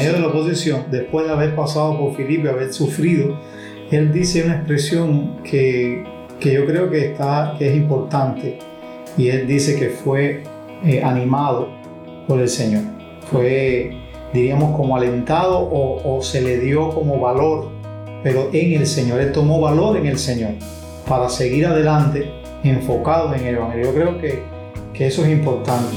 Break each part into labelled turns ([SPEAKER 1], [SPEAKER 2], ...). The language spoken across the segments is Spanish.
[SPEAKER 1] medio de la oposición, después de haber pasado por Filipe, haber sufrido, él dice una expresión que, que yo creo que, está, que es importante. Y él dice que fue eh, animado por el Señor. Fue, diríamos, como alentado o, o se le dio como valor, pero en el Señor. Él tomó valor en el Señor para seguir adelante enfocado en el Evangelio. Yo creo que, que eso es importante.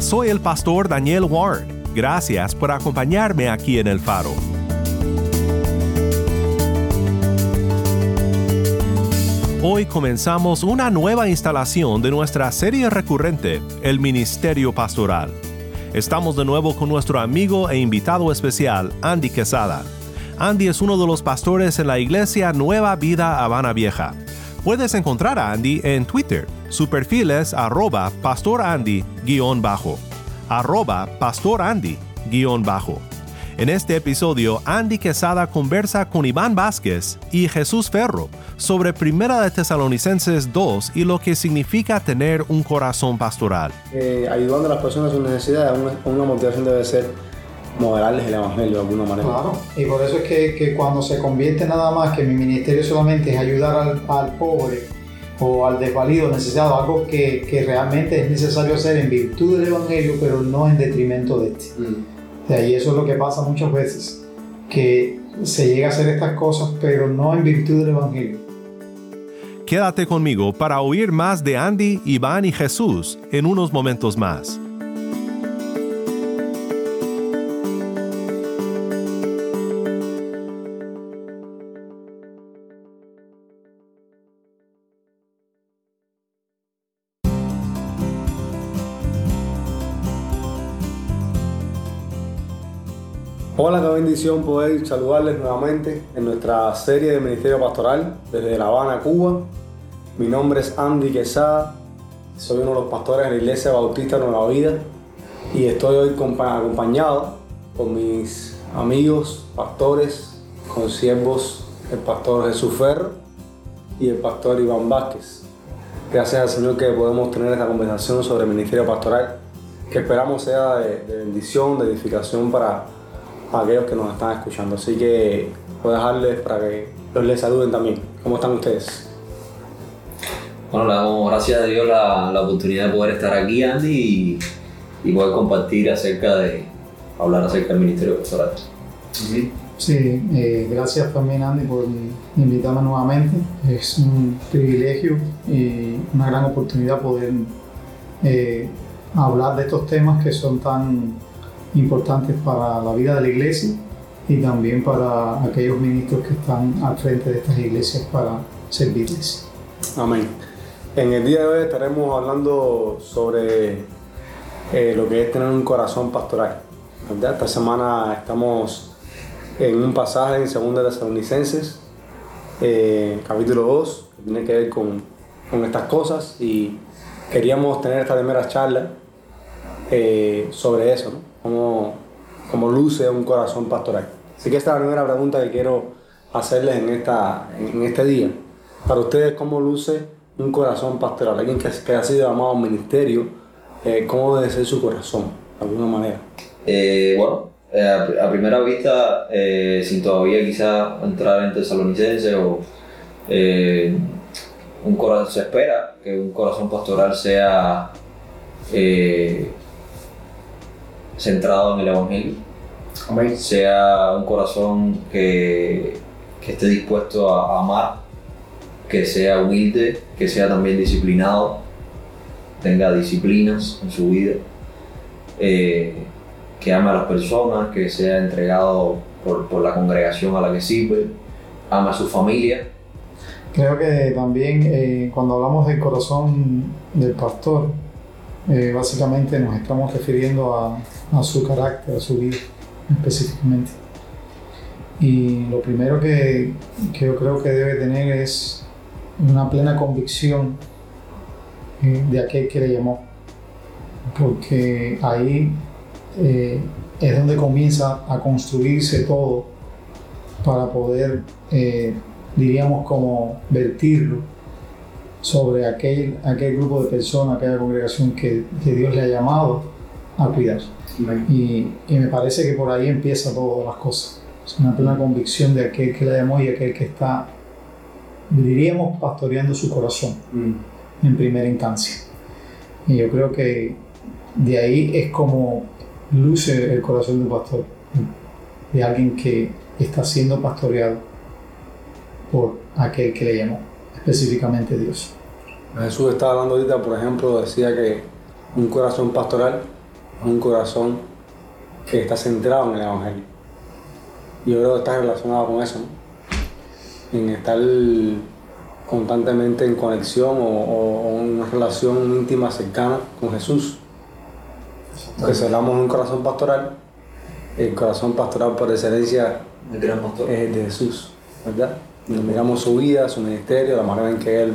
[SPEAKER 2] Soy el pastor Daniel Ward. Gracias por acompañarme aquí en El Faro. Hoy comenzamos una nueva instalación de nuestra serie recurrente, El Ministerio Pastoral. Estamos de nuevo con nuestro amigo e invitado especial, Andy Quesada. Andy es uno de los pastores en la iglesia Nueva Vida Habana Vieja. Puedes encontrar a Andy en Twitter. Su perfil es arroba pastorandy-bajo. Arroba pastorandy-bajo. En este episodio, Andy Quesada conversa con Iván Vázquez y Jesús Ferro sobre Primera de Tesalonicenses 2 y lo que significa tener un corazón pastoral.
[SPEAKER 3] Eh, ayudando a las personas a sus necesidades, una, una motivación debe ser modelarles el Evangelio de alguna manera.
[SPEAKER 1] Claro, y por eso es que, que cuando se convierte nada más que mi ministerio solamente es ayudar al, al pobre o al desvalido necesitado, algo que, que, realmente es necesario hacer en virtud del Evangelio, pero no en detrimento de este. Mm. De ahí eso es lo que pasa muchas veces, que se llega a hacer estas cosas, pero no en virtud del Evangelio.
[SPEAKER 2] Quédate conmigo para oír más de Andy, Iván y Jesús en unos momentos más.
[SPEAKER 3] Hola, qué bendición poder saludarles nuevamente en nuestra serie de Ministerio Pastoral desde La Habana, Cuba. Mi nombre es Andy Quesada, soy uno de los pastores de la Iglesia Bautista Nueva Vida y estoy hoy acompañado con mis amigos pastores, consiervos, el pastor Jesús Ferro y el pastor Iván Vázquez. Gracias al Señor que podemos tener esta conversación sobre el Ministerio Pastoral, que esperamos sea de, de bendición, de edificación para a aquellos que nos están escuchando. Así que voy a dejarles para que los les saluden también. ¿Cómo están ustedes?
[SPEAKER 4] Bueno, le damos gracias a Dios la, la oportunidad de poder estar aquí, Andy, y, y, poder compartir acerca de, hablar acerca del Ministerio Pastoral.
[SPEAKER 1] Sí, sí eh, gracias también, Andy, por invitarme nuevamente. Es un privilegio y una gran oportunidad poder eh, hablar de estos temas que son tan importantes para la vida de la iglesia y también para aquellos ministros que están al frente de estas iglesias para servirles.
[SPEAKER 3] Amén. En el día de hoy estaremos hablando sobre eh, lo que es tener un corazón pastoral. Esta semana estamos en un pasaje en 2 Tesalonicenses, eh, capítulo 2, que tiene que ver con, con, estas cosas y queríamos tener esta primera charla eh, sobre eso, ¿no? cómo, cómo luce un corazón pastoral. Así que esta es la primera pregunta que quiero hacerles en, esta, en este día. Para ustedes, ¿cómo luce un corazón pastoral? Alguien que, ha sido llamado a un ministerio, eh, ¿cómo debe ser su corazón, de alguna manera?
[SPEAKER 4] Eh, bueno, a, primera vista, sin todavía quizás entrar en tesalonicense o un corazón, se espera que un corazón pastoral sea centrado en el Evangelio,
[SPEAKER 3] Amén.
[SPEAKER 4] sea un corazón que, que esté dispuesto a, a amar que sea humilde, que sea también disciplinado, tenga disciplinas en su vida, eh, que ame a las personas, que sea entregado por, por, la congregación a la que sirve, ama a su familia.
[SPEAKER 1] Creo que también eh, cuando hablamos del corazón del pastor, eh, básicamente nos estamos refiriendo a, su carácter, a su vida específicamente. Y lo primero que, que yo creo que debe tener es una plena convicción eh, de aquel que le llamó. Porque ahí eh, es donde comienza a construirse todo para poder, diríamos, como vertirlo sobre aquel, aquel grupo de personas, aquella congregación que, que Dios le ha llamado a cuidar. Y, y, me parece que por ahí empieza todas las cosas. Es una plena convicción de aquel que le llamó y aquel que está, diríamos, pastoreando su corazón mm. en primera instancia. Y yo creo que de ahí es como luce el corazón del pastor, de alguien que está siendo pastoreado por aquel que le llamó, específicamente Dios.
[SPEAKER 3] Jesús estaba hablando ahorita, por ejemplo, decía que un corazón pastoral es un corazón que está centrado en el Evangelio. Y yo creo que está relacionado con eso, ¿no? en estar constantemente en conexión o, o, una relación íntima cercana con Jesús. Porque si hablamos de un corazón pastoral, el corazón pastoral por excelencia
[SPEAKER 4] el gran pastor.
[SPEAKER 3] es el de Jesús, ¿verdad? Miramos su vida, su ministerio, la manera en que él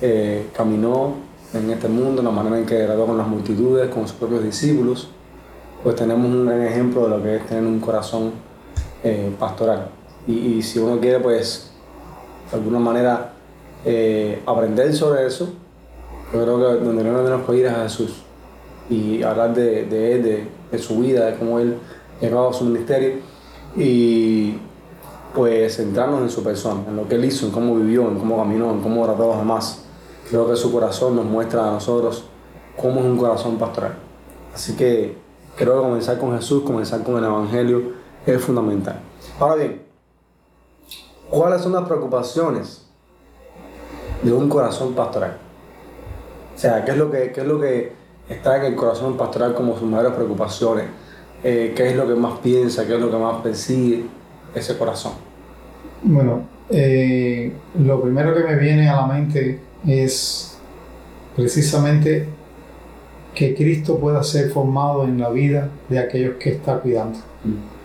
[SPEAKER 3] eh, caminó en este mundo, la manera en que trató con las multitudes, con sus propios discípulos, pues tenemos un gran ejemplo de lo que es tener un corazón eh, pastoral. Y, y, si uno quiere, pues, de alguna manera eh, aprender sobre eso, yo creo que donde no tenemos que ir es a Jesús y hablar de, de él, de, su vida, de cómo él llevaba su ministerio y pues centrarnos en su persona, en lo que él hizo, en cómo vivió, en cómo caminó, en cómo trató a los. Creo que su corazón nos muestra a nosotros cómo es un corazón pastoral. Así que creo que comenzar con Jesús, comenzar con el Evangelio es fundamental. Ahora bien, ¿cuáles son las preocupaciones de un corazón pastoral? O sea, ¿qué es lo que, qué es lo que está en el corazón pastoral como sus mayores preocupaciones? Eh, ¿Qué es lo que más piensa? ¿Qué es lo que más persigue ese corazón?
[SPEAKER 1] Bueno, eh, lo primero que me viene a la mente es precisamente que Cristo pueda ser formado en la vida de aquellos que está cuidando. Mm.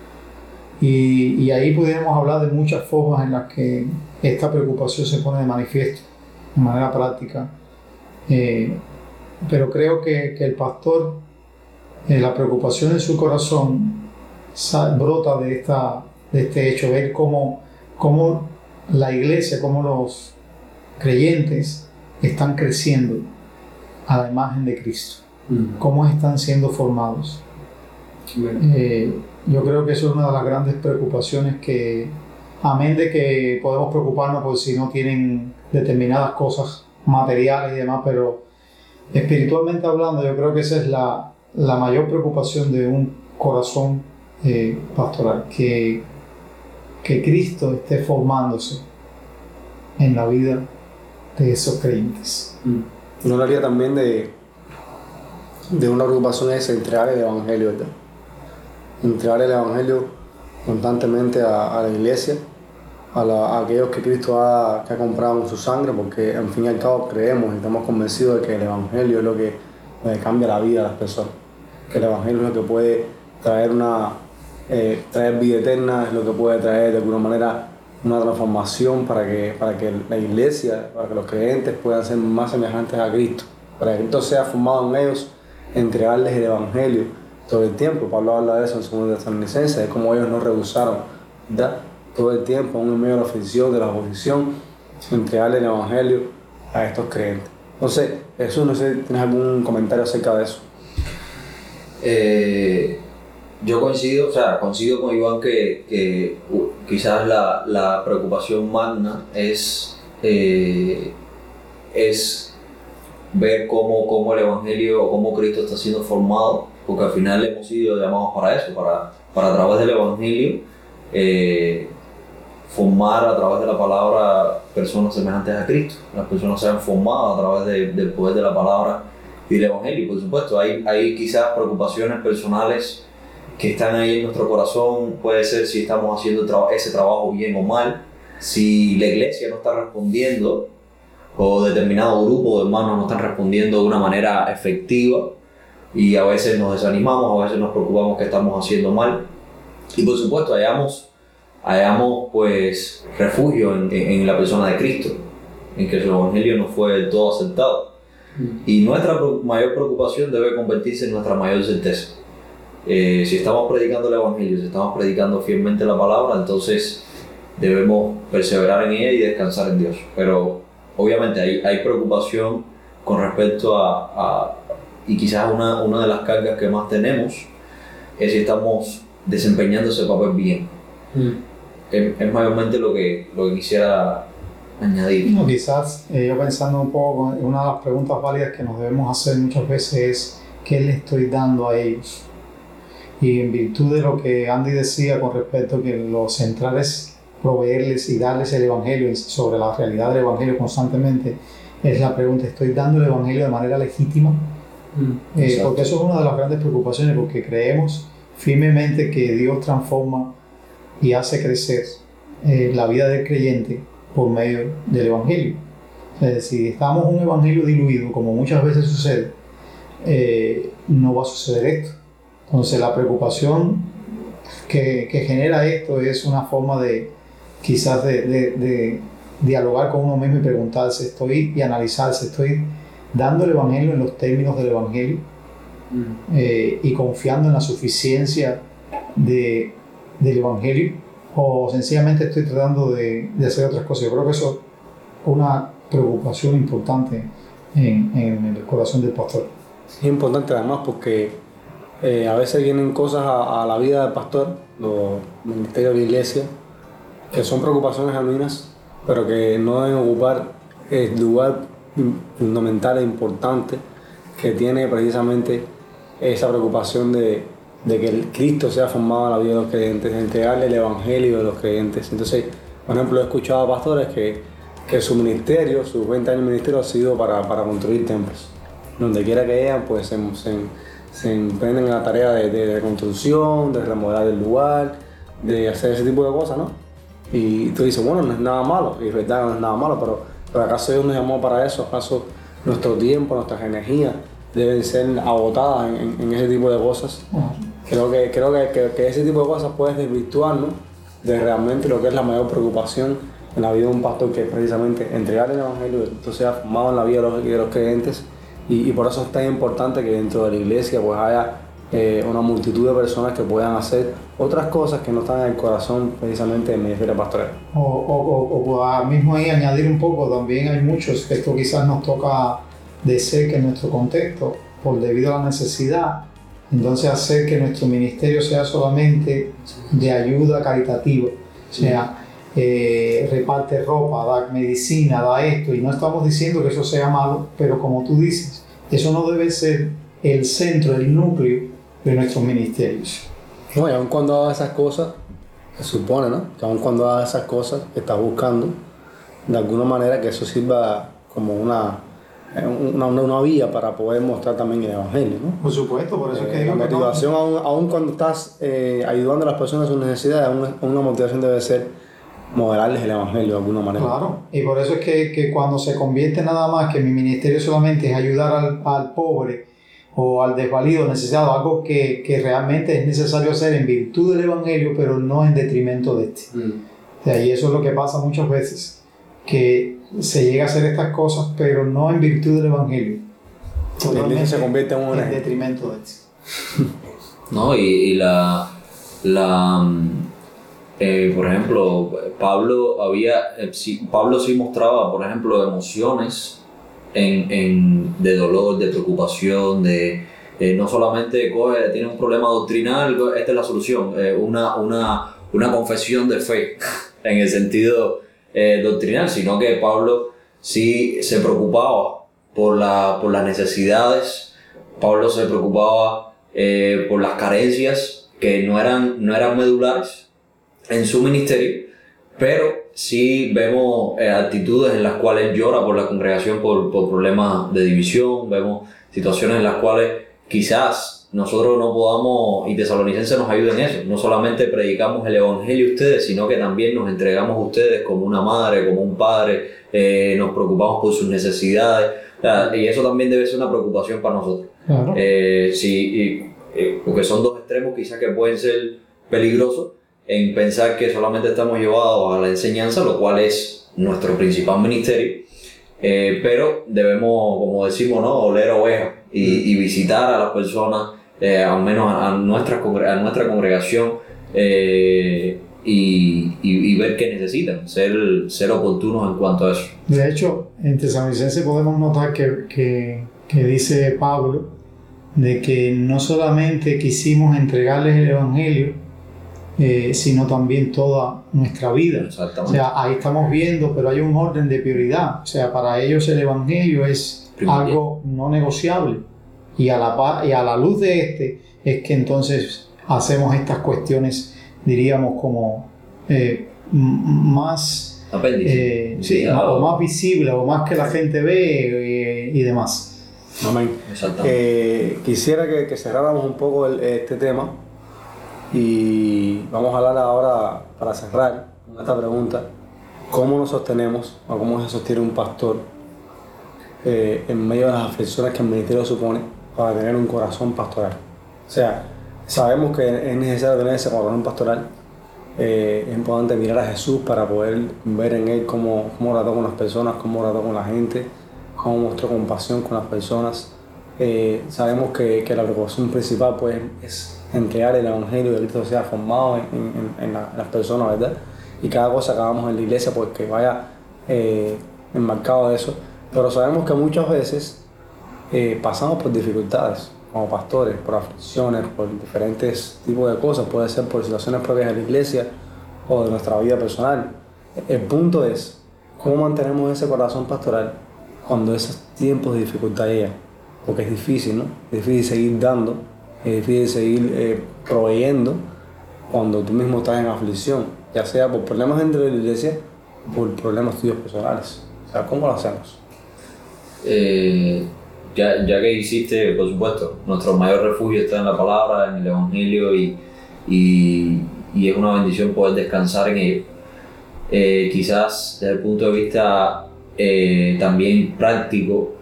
[SPEAKER 1] Y, y, ahí pudiéramos hablar de muchas formas en las que esta preocupación se pone de manifiesto, de manera práctica. Eh, pero creo que, que el pastor, eh, la preocupación en su corazón brota de, esta, de este hecho, ver cómo, cómo la iglesia, cómo los creyentes están creciendo a la imagen de Cristo, mm. cómo están siendo formados. Eh, yo creo que eso es una de las grandes preocupaciones que, amén de que podemos preocuparnos por si no tienen determinadas cosas materiales y demás, pero espiritualmente hablando, yo creo que esa es la, la mayor preocupación de un corazón eh, pastoral, que, que Cristo esté formándose en la vida de esos creyentes.
[SPEAKER 3] Mm. Área también de, de una preocupación es entregar el Evangelio, ¿verdad? Entregar el Evangelio constantemente a, la iglesia, a, la, aquellos que Cristo ha, que ha comprado con su sangre, porque en fin y al cabo creemos y estamos convencidos de que el Evangelio es lo que cambia la vida de las personas, que el Evangelio es lo que puede traer una eh, traer vida eterna, es lo que puede traer de alguna manera una transformación para que, para que la iglesia, para que los creyentes puedan ser más semejantes a Cristo, para que Cristo sea formado en ellos, entregarles el Evangelio todo el tiempo. Pablo habla de eso en 2 Tesalonicenses, de cómo ellos no rehusaron ¿verdad? todo el tiempo, aún en medio de la oposición, de la oposición, entregarle el Evangelio a estos creyentes. Entonces, Jesús, no sé si tienes algún comentario acerca de eso.
[SPEAKER 4] Eh, yo coincido, o sea, coincido con Iván que, que quizás la, la, preocupación magna es, eh, es ver cómo, cómo, el Evangelio, cómo Cristo está siendo formado, porque al final hemos sido llamados para eso, para, para a través del Evangelio eh, formar a través de la palabra personas semejantes a Cristo. Las personas sean formadas a través de- del poder de la palabra y del Evangelio. Por supuesto, hay, hay quizás preocupaciones personales que están ahí en nuestro corazón. Puede ser si estamos haciendo tra- ese trabajo bien o mal, si la iglesia no está respondiendo o determinado grupo de hermanos no están respondiendo de una manera efectiva y a veces nos desanimamos, a veces nos preocupamos que estamos haciendo mal. Y por supuesto, hallamos, hallamos pues refugio en, en- en la persona de Cristo, en que su evangelio no fue del todo aceptado. Y nuestra mayor preocupación debe convertirse en nuestra mayor certeza. Eh, si estamos predicando el evangelio, si estamos predicando fielmente la palabra, entonces debemos perseverar en ella y descansar en Dios. Pero obviamente hay, hay preocupación con respecto a, a- y quizás una, una de las cargas que más tenemos es si estamos desempeñando ese papel bien. Es, es mayormente lo que, lo que quisiera añadir.
[SPEAKER 1] No, quizás eh, yo pensando un poco, una de las preguntas válidas que nos debemos hacer muchas veces es ¿qué le estoy dando a ellos? Y en virtud de lo que Andy decía con respecto a que lo central es proveerles y darles el Evangelio sobre la realidad del Evangelio constantemente, es la pregunta, ¿estoy dando el Evangelio de manera legítima? Eh,
[SPEAKER 3] Exacto.
[SPEAKER 1] porque eso es una de las grandes preocupaciones, porque creemos firmemente que Dios transforma y hace crecer eh, la vida del creyente por medio del Evangelio. Es decir, si estamos un Evangelio diluido, como muchas veces sucede, eh, no va a suceder esto. Entonces la preocupación que, que genera esto es una forma de quizás de, de- de dialogar con uno mismo y preguntarse, estoy y analizarse, estoy dando el Evangelio en los términos del Evangelio eh, y confiando en la suficiencia de, del Evangelio o sencillamente estoy tratando de, de hacer otras cosas. Yo creo que eso es una preocupación importante en, en el corazón del pastor.
[SPEAKER 3] Es importante además porque eh, a veces vienen cosas a, la vida del pastor, los ministerios de iglesia, que son preocupaciones genuinas, pero que no deben ocupar el lugar fundamental e importante que tiene precisamente esa preocupación de, que el Cristo sea formado en la vida de los creyentes, de entregarle el evangelio de los creyentes. Entonces, por ejemplo, he escuchado a pastores que, su ministerio, sus 20 años de ministerio, ha sido para, para construir templos. Donde quiera que vayan, pues se, se, se emprenden en la tarea de, de, de construcción, de remodelar el lugar, de hacer ese tipo de cosas, ¿no? Y tú dices, bueno, no es nada malo, y es verdad no es nada malo, pero, pero ¿acaso Dios nos llamó para eso? ¿Acaso nuestro tiempo, nuestras energías deben ser agotadas en, ese tipo de cosas? Creo que, creo que, que- que ese tipo de cosas puedes desvirtuarnos de realmente lo que es la mayor preocupación en la vida de un pastor, que es precisamente entregar el Evangelio, que esto sea formado en la vida de los, de los creyentes. Y, y por eso es tan importante que dentro de la iglesia pues haya eh, una multitud de personas que puedan hacer otras cosas que no están en el corazón precisamente del ministerio pastoral.
[SPEAKER 1] O, o, o, o a mismo ahí añadir un poco, también hay muchos que esto quizás nos toca de cerca en nuestro contexto, por debido a la necesidad, entonces hacer que nuestro ministerio sea solamente de ayuda caritativa, o sea, eh, reparte ropa, da medicina, da esto, y no estamos diciendo que eso sea malo, pero como tú dices, eso no debe ser el centro, el núcleo de nuestros ministerios.
[SPEAKER 3] No, y aun cuando haga esas cosas, se supone, ¿no? Que aun cuando haga esas cosas, está buscando de alguna manera que eso sirva como una, una, una, una vía para poder mostrar también el Evangelio, ¿no?
[SPEAKER 1] Por supuesto, por eso es que
[SPEAKER 3] Eh,
[SPEAKER 1] digo
[SPEAKER 3] la
[SPEAKER 1] que no-
[SPEAKER 3] motivación, aun, aun cuando estás eh, ayudando a las personas en sus necesidades, una, una motivación debe ser modelarles el Evangelio de alguna manera.
[SPEAKER 1] Claro, y por eso es que, que cuando se convierte nada más que mi ministerio solamente es ayudar al, al pobre o al desvalido, necesitado, algo que, que realmente es necesario hacer en virtud del Evangelio, pero no en detrimento de este. O sea, y eso es lo que pasa muchas veces, que se llega a hacer estas cosas, pero no en virtud del Evangelio.
[SPEAKER 3] Iglesia se convierte en un
[SPEAKER 1] en detrimento de este.
[SPEAKER 4] ¿no? Y, y la, la mm, eh, por ejemplo, Pablo había, eh, Pablo sí mostraba, por ejemplo, emociones en, en- de dolor, de preocupación, de eh, no solamente coge, tiene un problema doctrinal, esta es la solución, eh, una, una, una confesión de fe en el sentido eh, doctrinal, sino que Pablo sí se preocupaba por, la, por las necesidades, Pablo se preocupaba eh, por las carencias que no eran, no eran medulares en su ministerio, pero sí vemos eh, actitudes en las cuales él llora por la congregación por, por problemas de división, vemos situaciones en las cuales quizás nosotros no podamos, y Tesalonicenses nos ayuden en eso, no solamente predicamos el Evangelio a ustedes, sino que también nos entregamos a ustedes como una madre, como un padre, eh, nos preocupamos por sus necesidades, y eso también debe ser una preocupación para nosotros. Eh, sí, eh, porque son dos extremos quizás que pueden ser peligrosos en pensar que solamente estamos llevados a la enseñanza, lo cual es nuestro principal ministerio, pero debemos, como decimos, ¿no? oler ovejas y, y visitar a las personas eh, al menos a, nuestra, a nuestra congregación eh, y, y, ver qué necesitan, ser, ser oportunos en cuanto a eso.
[SPEAKER 1] De hecho, en Tesalonicense podemos notar que, que, que, dice Pablo de que no solamente quisimos entregarles el Evangelio, eh, sino también toda nuestra vida. O sea, ahí estamos viendo, pero hay un orden de prioridad. O sea, para ellos el Evangelio es algo no negociable. Y a, la, y a la luz de este es que entonces hacemos estas cuestiones, diríamos, como eh, más,
[SPEAKER 4] eh,
[SPEAKER 1] sí, o más visible o más que la gente ve eh, y demás.
[SPEAKER 3] Amén. quisiera que, que, cerráramos un poco este tema y vamos a hablar ahora, para cerrar esta pregunta, ¿cómo nos sostenemos o cómo se sostiene un pastor en medio de las aflicciones que el ministerio supone? para tener un corazón pastoral. O sea, sabemos que es necesario tener ese corazón pastoral. Eh, es importante mirar a Jesús para poder ver en Él cómo, cómo trató con las personas, cómo trató con la gente, cómo mostró compasión con las personas. Eh, sabemos que, que, la preocupación principal pues, es entregar el Evangelio de Cristo sea formado en, en, las personas, ¿verdad? Y cada cosa que hagamos en la iglesia pues que vaya eh, enmarcado de eso. Pero sabemos que muchas veces eh, pasamos por dificultades como pastores, por aflicciones, por diferentes tipos de cosas, puede ser por situaciones propias de la iglesia o de nuestra vida personal. El punto es cómo mantenemos ese corazón pastoral cuando esos tiempos de dificultad llegan, porque es difícil, ¿no? Es difícil seguir dando, es seguir eh, proveyendo cuando tú mismo estás en aflicción, ya sea por problemas dentro de la iglesia o por problemas tuyos personales. O sea, ¿cómo lo hacemos?
[SPEAKER 4] Eh ya, ya que hiciste, por supuesto, nuestro mayor refugio está en la palabra, en el Evangelio y, y, es una bendición poder descansar en ello. Eh, quizás desde el punto de vista eh, también práctico,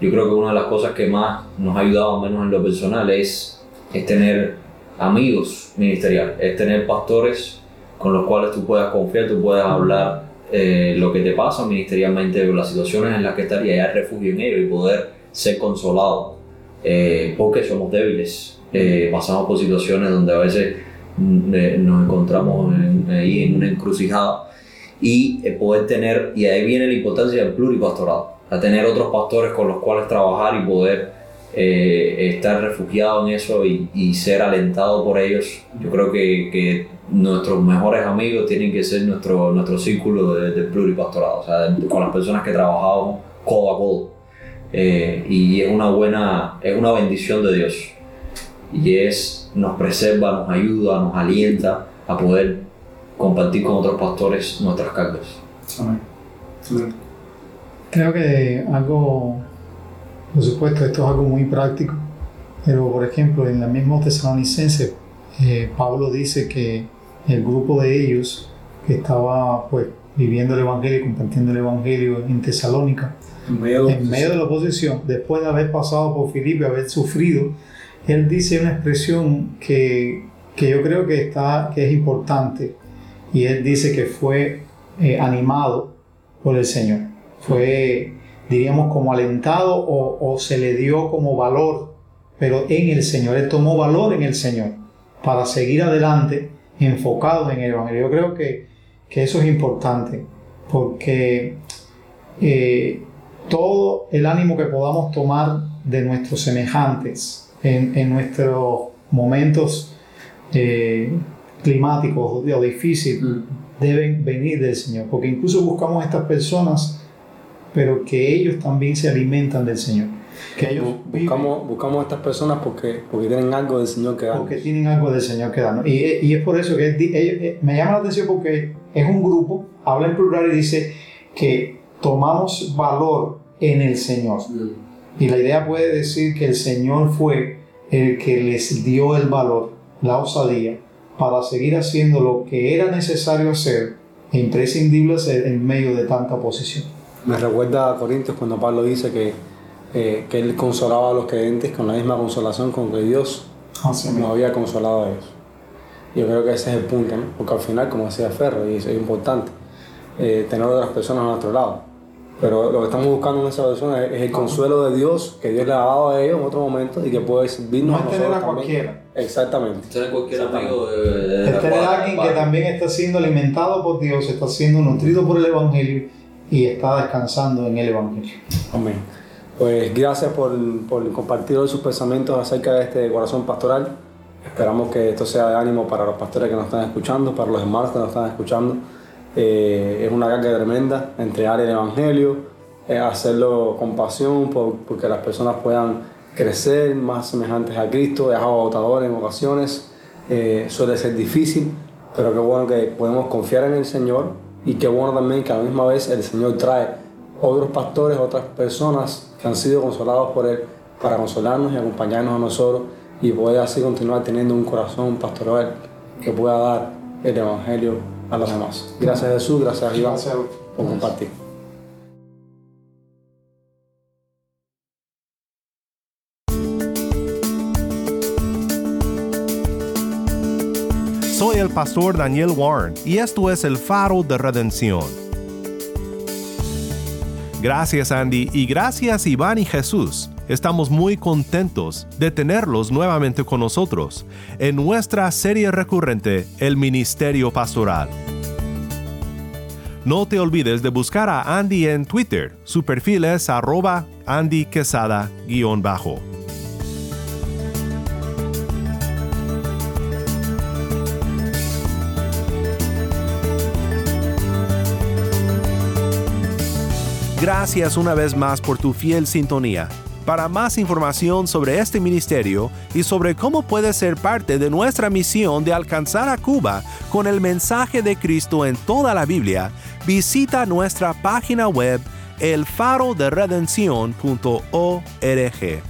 [SPEAKER 4] yo creo que una de las cosas que más nos ha ayudado, menos en lo personal, es, es tener amigos ministeriales, es tener pastores con los cuales tú puedas confiar, tú puedas hablar eh, lo que te pasa ministerialmente, las situaciones en las que estás y hallar refugio en ello y poder ser consolado, eh, porque somos débiles, eh, pasamos por situaciones donde a veces mm, eh, nos encontramos ahí en una encrucijada y poder tener, y ahí viene la importancia del pluripastorado, a tener otros pastores con los cuales trabajar y poder estar refugiado en eso y, ser alentado por ellos. Yo creo que, que, nuestros mejores amigos tienen que ser nuestro, nuestro círculo de, de pluripastorado, o sea, con las personas que trabajamos codo a codo. Eh, y es una buena, es una bendición de Dios. Y es, nos preserva, nos ayuda, nos alienta a poder compartir con otros pastores nuestras cargas.
[SPEAKER 1] Creo que algo, por supuesto, esto es algo muy práctico, pero por ejemplo, en la misma Tesalonicense, eh, Pablo dice que el grupo de ellos que estaba pues viviendo el Evangelio compartiendo el Evangelio en Tesalónica, en medio, de la oposición, después de haber pasado por Filipe, haber sufrido, él dice una expresión que, que yo creo que, está, que es importante, y él dice que fue eh, animado por el Señor, fue, diríamos, como alentado o, o se le dio como valor, pero en el Señor, él tomó valor en el Señor para seguir adelante enfocado en el Evangelio. Yo creo que, que eso es importante, porque eh, todo el ánimo que podamos tomar de nuestros semejantes en, nuestros momentos eh, climáticos o difíciles mm. deben venir del Señor, porque incluso buscamos a estas personas, pero que ellos también se alimentan del Señor. Que ellos
[SPEAKER 3] buscamos, buscamos a estas personas porque, porque tienen algo del Señor que darnos.
[SPEAKER 1] Porque tienen algo del Señor que darnos. Y, y es por eso que eh, me llama la atención porque es un grupo, habla en plural y dice que tomamos valor en el Señor. Y la idea puede decir que el Señor fue el que les dio el valor, la osadía, para seguir haciendo lo que era necesario hacer e imprescindible hacer en medio de tanta oposición.
[SPEAKER 3] Me recuerda a Corintios cuando Pablo dice que, eh, que él consolaba a los creyentes con la misma consolación con que Dios nos había consolado a ellos. Yo creo que ese es el punto, ¿no? porque al final, como decía Ferro, y eso es importante, eh, tener otras personas a nuestro lado. Pero lo que estamos buscando en esa persona es, el consuelo de Dios que Dios le ha dado a ellos en otro momento y que puede servirnos
[SPEAKER 1] no
[SPEAKER 3] a nosotros.
[SPEAKER 1] tener a cualquiera.
[SPEAKER 3] Exactamente.
[SPEAKER 4] Tener cualquier amigo de, de
[SPEAKER 1] Es
[SPEAKER 4] la
[SPEAKER 1] tener a alguien que también está siendo alimentado por Dios, está siendo nutrido por el Evangelio y está descansando en el Evangelio.
[SPEAKER 3] Amén. Pues gracias por, por compartir hoy sus pensamientos acerca de este corazón pastoral. Esperamos que esto sea de ánimo para los pastores que nos están escuchando, para los hermanos que nos están escuchando. Eh, es una carga tremenda entregar el Evangelio, eh, hacerlo con pasión, por- porque las personas puedan crecer más semejantes a Cristo. Es agotador en ocasiones, eh, suele ser difícil, pero qué bueno que podemos confiar en el Señor y qué bueno también que a la misma vez el Señor trae otros pastores, otras personas que han sido consolados por Él para consolarnos y acompañarnos a nosotros y poder así continuar teniendo un corazón pastoral que pueda dar el Evangelio a los demás. Gracias Jesús, gracias Iván
[SPEAKER 1] Gracias.
[SPEAKER 3] por compartir.
[SPEAKER 2] El pastor Daniel Warren y esto es el faro de redención. Gracias Andy y gracias Iván y Jesús. Estamos muy contentos de tenerlos nuevamente con nosotros en nuestra serie recurrente El Ministerio Pastoral. No te olvides de buscar a Andy en Twitter. Su perfil es arroba Andy Gracias una vez más por tu fiel sintonía. Para más información sobre este ministerio y sobre cómo puedes ser parte de nuestra misión de alcanzar a Cuba con el mensaje de Cristo en toda la Biblia, visita nuestra página web elfaroderedencion.org.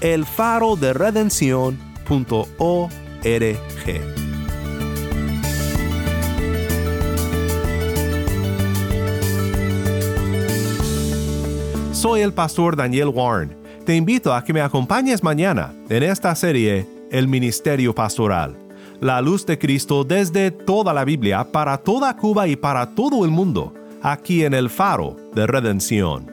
[SPEAKER 2] elfaroderedencion.org. Soy el pastor Daniel Warren. Te invito a que me acompañes mañana en esta serie El Ministerio Pastoral. La luz de Cristo desde toda la Biblia para toda Cuba y para todo el mundo, aquí en el faro de redención.